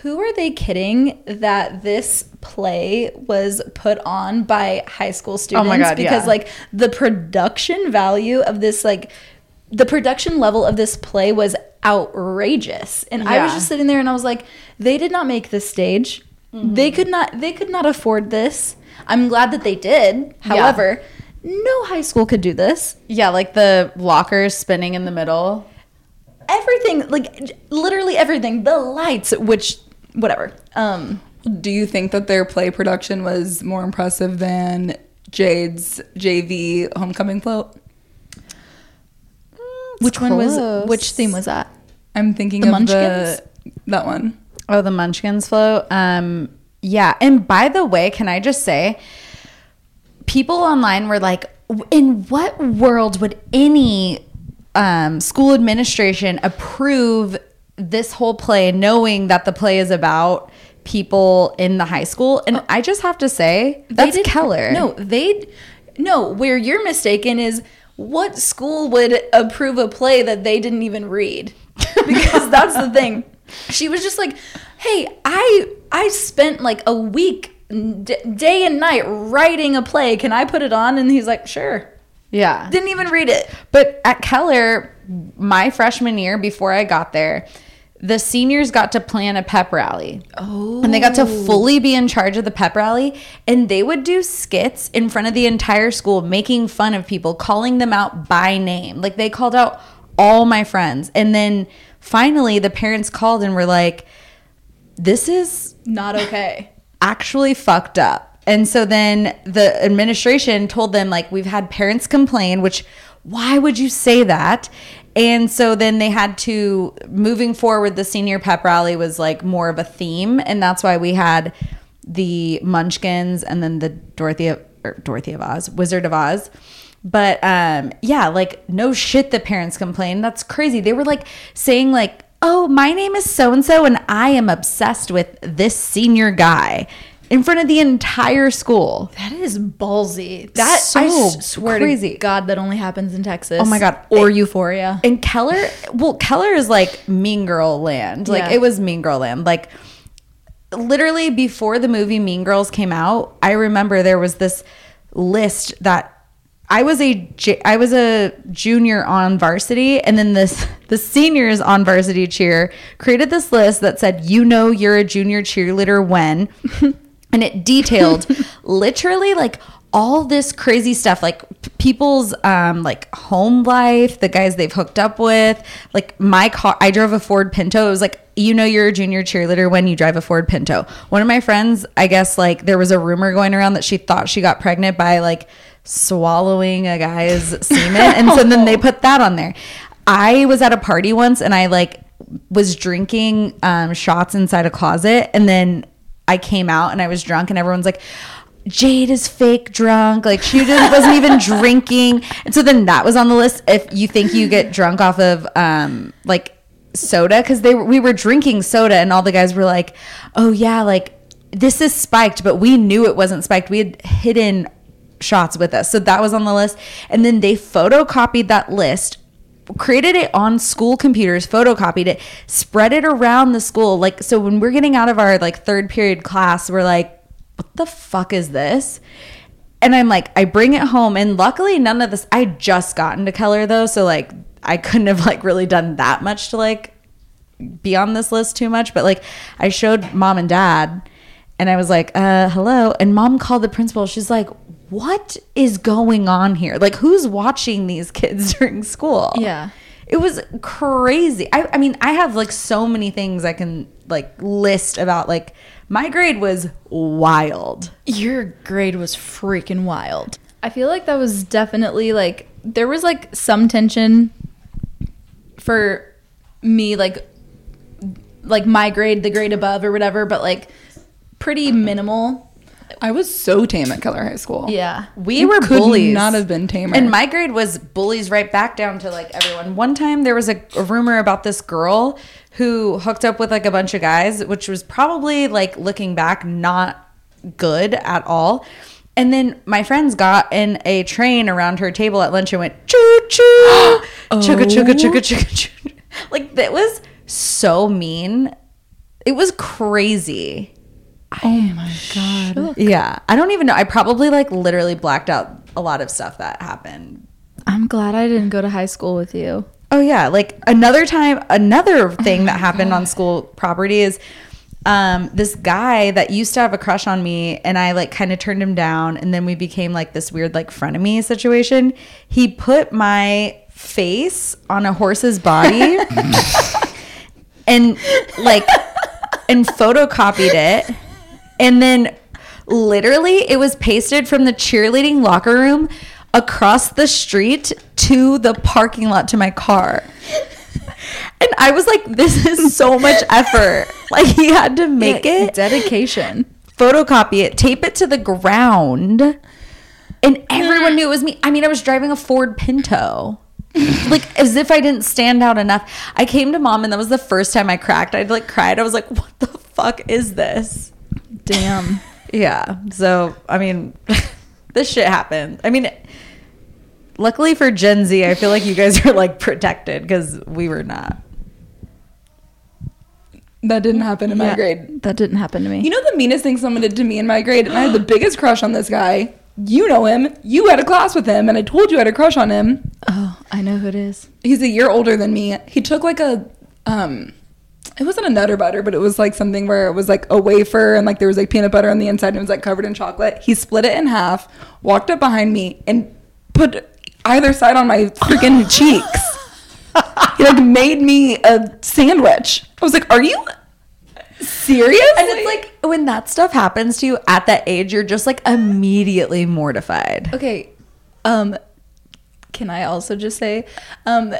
who are they kidding that this play was put on by high school students? Oh my God, because yeah. like the production value of this, like the production level of this play was outrageous, and I was just sitting there and I was like, they did not make this stage. Mm-hmm. They could not. They could not afford this. I'm glad that they did. However, no high school could do this. Yeah, like the lockers spinning in the middle. everything, like literally everything. The lights, which whatever. Um, Do you think that their play production was more impressive than Jade's JV homecoming float? which one was which theme was that? I'm thinking The of Munchkins? the that one. Oh, the Munchkins float. Um, yeah. And by the way, can I just say, people online were like, in what world would any um, school administration approve this whole play, knowing that the play is about people in the high school? And I just have to say, that's Keller. No, they no. Where you're mistaken is what school would approve a play that they didn't even read? *laughs* Because that's the thing. She was just like, "Hey, I I spent like a week d- day and night writing a play. Can I put it on?" And he's like, "Sure." Yeah. Didn't even read it. But at Keller, my freshman year before I got there, the seniors got to plan a pep rally. Oh. And they got to oh. fully be in charge of the pep rally. And they would do skits in front of the entire school, making fun of people, calling them out by name. Like they called out all my friends. And then finally, the parents called and were like, this is Not okay. *laughs* actually fucked up. And so then the administration told them like we've had parents complain, which why would you say that? And so then they had to moving forward the senior pep rally was like more of a theme and that's why we had the Munchkins and then the Dorothy of, or Dorothy of Oz, Wizard of Oz. But um yeah, like no shit the parents complained. That's crazy. They were like saying like, "Oh, my name is so and so and I am obsessed with this senior guy." In front of the entire school. That is ballsy. That So I s- swear crazy. to God that only happens in Texas. Oh my God. Or Euphoria. And Keller, well, Keller is like Mean Girl land. Like Yeah. it was Mean Girl land. Like literally before the movie Mean Girls came out, I remember there was this list that I was a I was a junior on varsity, and then this *laughs* the seniors on varsity cheer created this list that said, "You know, you're a junior cheerleader when," *laughs* and it detailed *laughs* literally like all this crazy stuff like p- people's um like home life the guys they've hooked up with like my car i drove a ford pinto. It was like you know you're a junior cheerleader when you drive a ford pinto. One of my friends i guess like there was a rumor going around that she thought she got pregnant by like swallowing a guy's semen and so then they *laughs* put that on there i was at a party once and i like was drinking um, shots inside a closet and then I came out and I was drunk and everyone's like, Jade is fake drunk. Like she didn't, *laughs* wasn't even drinking. And so then that was on the list. If you think you get drunk off of um, like soda, because they we were drinking soda and all the guys were like, oh yeah, like this is spiked, but we knew it wasn't spiked. We had hidden shots with us. So that was on the list. And then they photocopied that list created it on school computers, photocopied it, spread it around the school. Like, so when we're getting out of our like third period class, we're like, what the fuck is this? And I'm like, I bring it home. And luckily, none of this, I just got into Keller though. So like, I couldn't have like really done that much to like be on this list too much. But like, I showed mom and dad and I was like, uh, hello. And mom called the principal. She's like, what is going on here? Like, who's watching these kids *laughs* during school? Yeah. It was crazy. I, I mean, I have like so many things I can like list about like my grade was wild. Your grade was freaking wild. I feel like that was definitely like there was like some tension for me like like my grade, the grade above or whatever, but like pretty minimal. I was so tame at Keller High School. Yeah. We You were could bullies. not have been tamer. And my grade was bullies right back down to like everyone. One time there was a, a rumor about this girl who hooked up with like a bunch of guys, which was probably like looking back not good at all. And then my friends got in a train around her table at lunch and went choo choo, *gasps* chugga chugga chugga oh. chugga choo. Like that was so mean. It was crazy. Oh my god. Yeah, I don't even know. I probably like literally blacked out a lot of stuff that happened. I'm glad I didn't go to high school with you. Oh yeah, like another time, another thing that happened on school property is um this guy that used to have a crush on me and I like kind of turned him down and then we became like this weird like frenemy situation. He put my face on a horse's body *laughs* and like and photocopied it and then literally it was pasted from the cheerleading locker room across the street to the parking lot to my car and i was like this is so much *laughs* effort like he had to make Yeah, it dedication. photocopy it, tape it to the ground, and everyone mm. knew it was me. I mean, I was driving a Ford Pinto. like as if I didn't stand out enough. I came to mom and that was the first time I cracked. I'd like cried. I was like, "What the fuck is this?" Damn. *laughs* Yeah. So, I mean, *laughs* this shit happened. I mean, luckily for Gen Z, I feel like you guys are like protected cuz we were not. That didn't happen in my Yeah, grade. That didn't happen to me. You know the meanest thing someone did to me in my grade, and I had the biggest crush on this guy. You know him. You had a class with him, and I told you I had a crush on him. oh, I know who it is. He's a year older than me. He took like a um it wasn't a nutter butter, but it was like something where it was like a wafer and like there was like peanut butter on the inside and it was like covered in chocolate. He split it in half, walked up behind me and put either side on my freaking *laughs* cheeks. He like made me a sandwich. I was like, "Are you serious?" And it's like when that stuff happens to you at that age, you're just like immediately mortified. Okay. Um can I also just say um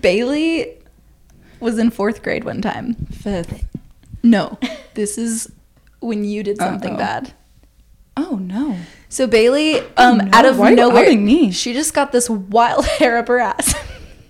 Bailey was in 4th grade one time. fifth. No. *laughs* This is when you did something Uh-oh. bad. Oh no. So Bailey, um, no. out of Why nowhere, me? she just got this wild *laughs* hair up her ass.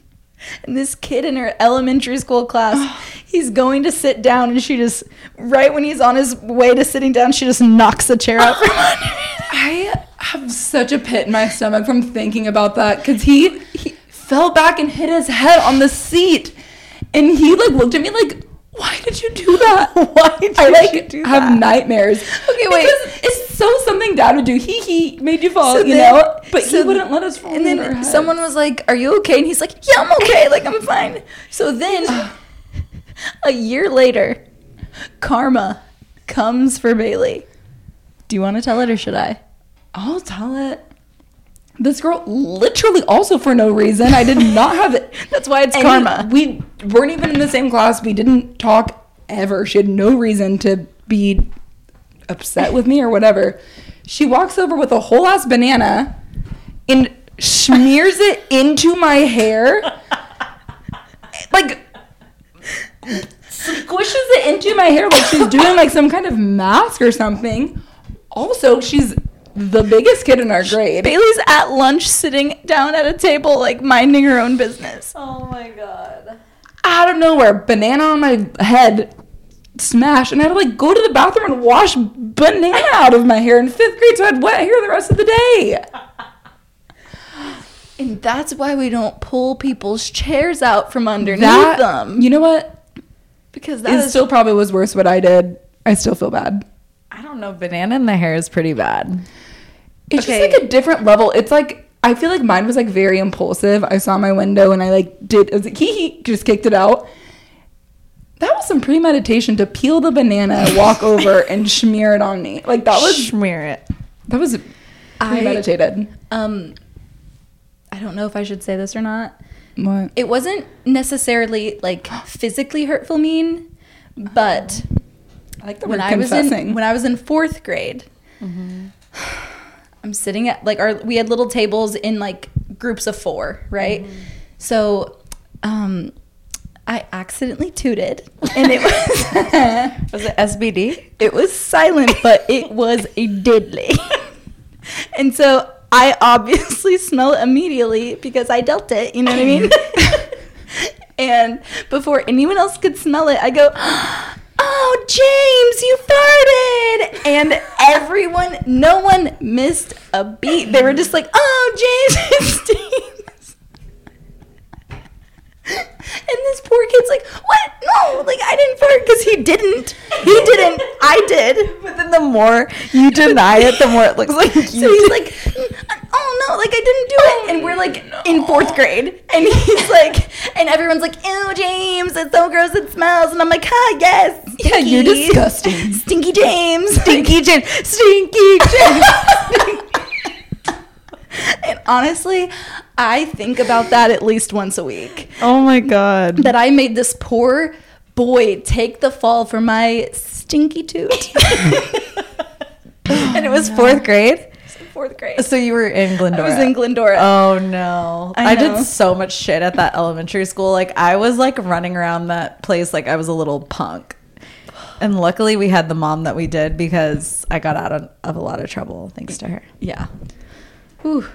*laughs* and this kid in her elementary school class, *sighs* he's going to sit down, and she just, right when he's on his way to sitting down, she just knocks the chair out from *gasps* under him. I have such a pit in my stomach from thinking about that because he, he fell back and hit his head on the seat, and he like looked at me like, "Why did you do that? *laughs* Why did I like you do have nightmares." Okay, wait. Because it's so something dad would do. He he made you fall, So you then- know, but so he wouldn't let us fall. And then someone was like, Are you okay? And he's like, Yeah, I'm okay. Like, I'm fine. So then, *sighs* a year later, karma comes for Bailey. Do you want to tell it or should I? I'll tell it. This girl, literally, also for no reason, I did not have *laughs* it. That's why it's any- karma. We weren't even in the same class. We didn't talk ever. She had no reason to be upset with me or whatever. She walks over with a whole ass banana and smears it *laughs* into my hair. Like squishes it into my hair like she's doing like some kind of mask or something. Also, she's the biggest kid in our grade. Bailey's at lunch sitting down at a table, like minding her own business. Oh my god. out of nowhere, banana on my head, smash, and I had to like go to the bathroom and wash banana out of my hair in fifth grade, so I had wet hair the rest of the day. *gasps* And that's why we don't pull people's chairs out from underneath That, them. you know what? Because It that is still probably was worse what I did. I still feel bad. I don't know. Banana in the hair is pretty bad. It's Okay. just like a different level. It's like I feel like mine was like very impulsive. I saw my window and I like did. It was like *laughs* hee hee, just kicked it out. That was some premeditation to peel the banana, *laughs* walk over, and smear it on me. Like that was smear it. that was I- premeditated. um I don't know if I should say this or not. What? It wasn't necessarily like physically hurtful mean, but I like the when I was confessing. in when I was in fourth grade, I'm sitting at like our we had little tables in like groups of four, right? So, um, I accidentally tooted, and it was *laughs* Was it SBD? it was silent, but it was a diddly. *laughs* and so I obviously smell it immediately because I dealt it. You know what I mean? *laughs* and before anyone else could smell it, I go, "Oh, James, you farted!" And everyone, no one missed a beat. They were just like, "Oh, James, *laughs* it stinks." And this poor kid's like, "What? No, like I didn't fart because he didn't. He didn't. I did." But then the more you deny it, the more it looks like you So he's like, "Oh no, like I didn't do it." And we're like in fourth grade, and he's like, and everyone's like, "Ew, James, it's so gross. It smells." And I'm like, "Ah, yes, Yeah, you're stinky. disgusting. stinky James, Stinky James. Stinky James. *laughs* And honestly, I think about that at least once a week. Oh my god. That I made this poor boy take the fall for my stinky toot. *laughs* And it was oh, fourth grade. Fourth grade. So you were in Glendora. I was in Glendora. Oh no. I I, did so much shit at that elementary school. Like I was like running around that place like I was a little punk. And luckily we had the mom that we did because I got out of, of a lot of trouble thanks to her. yeah. Whew.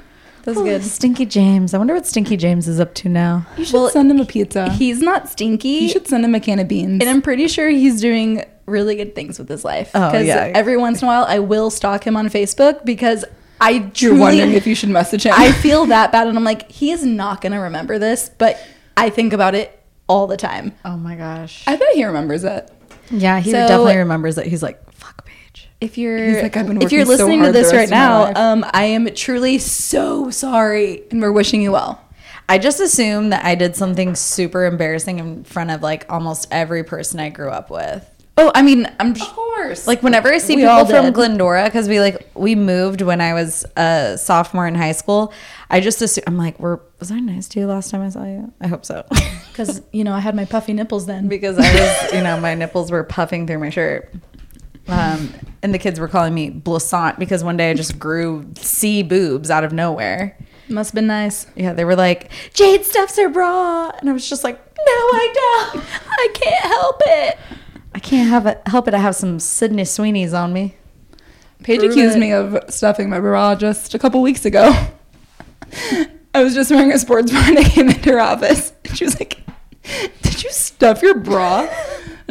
That was Ooh, good. Stinky James. I wonder what Stinky James is up to now. You should Well, send him a pizza. He's not stinky. you should send him a can of beans. And I'm pretty sure he's doing really good things with his life. Oh, yeah. every once in a while I will stalk him on Facebook because I You're wondering if you should message him. I feel that bad and I'm like, he is not gonna remember this, but I think about it all the time. Oh my gosh. I bet he remembers it. yeah, he So- definitely remembers that he's like, fuck Paige. If you're like, "I've been if you're working so listening to this right now, um, I am truly so sorry. And we're wishing you well. I just assumed that I did something super embarrassing in front of like almost every person I grew up with. Oh, I mean, I'm of course. Like whenever I see We people from. Glendora, because we like we moved when I was a sophomore in high school. I just assume I'm like, were was I nice to you last time I saw you? I hope so, *laughs* because you know I had my puffy nipples then. because I was, you know, my nipples were puffing through my shirt. Um, and the kids were calling me Blissant because one day I just grew C boobs out of nowhere. Must have been nice. Yeah, they were like, Jade stuffs her bra, and I was just like, no, I don't. I can't help it. I can't have it. Help it. I have some Sydney Sweeney's on me. Paige Prove accused it. me of stuffing my bra just a couple weeks ago. *laughs* I was just wearing a sports bra and I came into her office. And *laughs* she was like, Did you stuff your bra?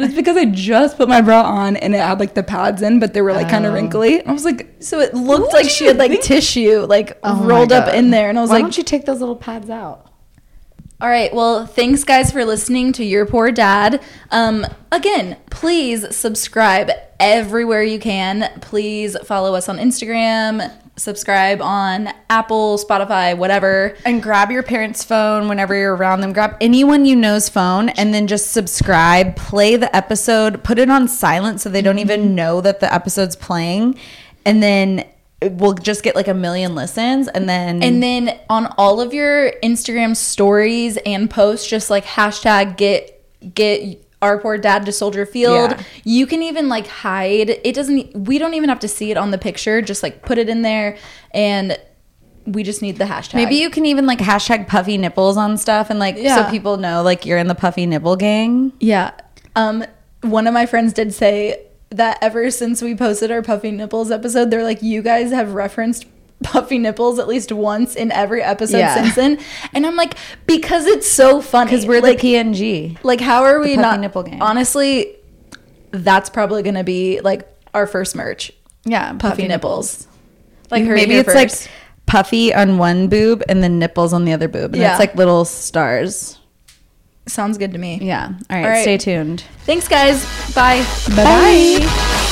And it's because I just put my bra on and it had like the pads in, but they were like kind Oh. of wrinkly. And I was like, So it looked What like she had like think? tissue like Oh rolled up in there, and I was Why like, why don't you take those little pads out? All right. Well, thanks guys for listening to Your Poor Dad. Um, again, please subscribe everywhere you can. Please follow us on Instagram, subscribe on Apple, Spotify, whatever. And grab your parents' phone whenever you're around them. Grab anyone you know's phone and then just subscribe. Play the episode. Put it on silent so they don't mm-hmm. even know that the episode's playing. And then we'll just get like a million listens. And then And then on all of your Instagram stories and posts, just like hashtag get get our poor dad to Soldier Field. Yeah. You can even like hide. It doesn't. We don't even have to see it on the picture. Just like put it in there, and we just need the hashtag. maybe you can even like hashtag puffy nipples on stuff and like Yeah. so people know like you're in the puffy nipple gang. Yeah. Um, one of my friends did say that ever since we posted our puffy nipples episode, they're like, you guys have referenced puffy nipples at least once in every episode Yeah. since then. And I'm like, because it's so funny. Because we're like, the PNG. like how are we not nipple gang. Honestly, that's probably gonna be like our first merch. Yeah, Puffy, nipples. Like You maybe it's like puffy on one boob and then nipples on the other boob. And Yeah. it's like little stars. Sounds good to me. Yeah. All right. All right. Stay tuned. Thanks guys. Bye. Bye bye.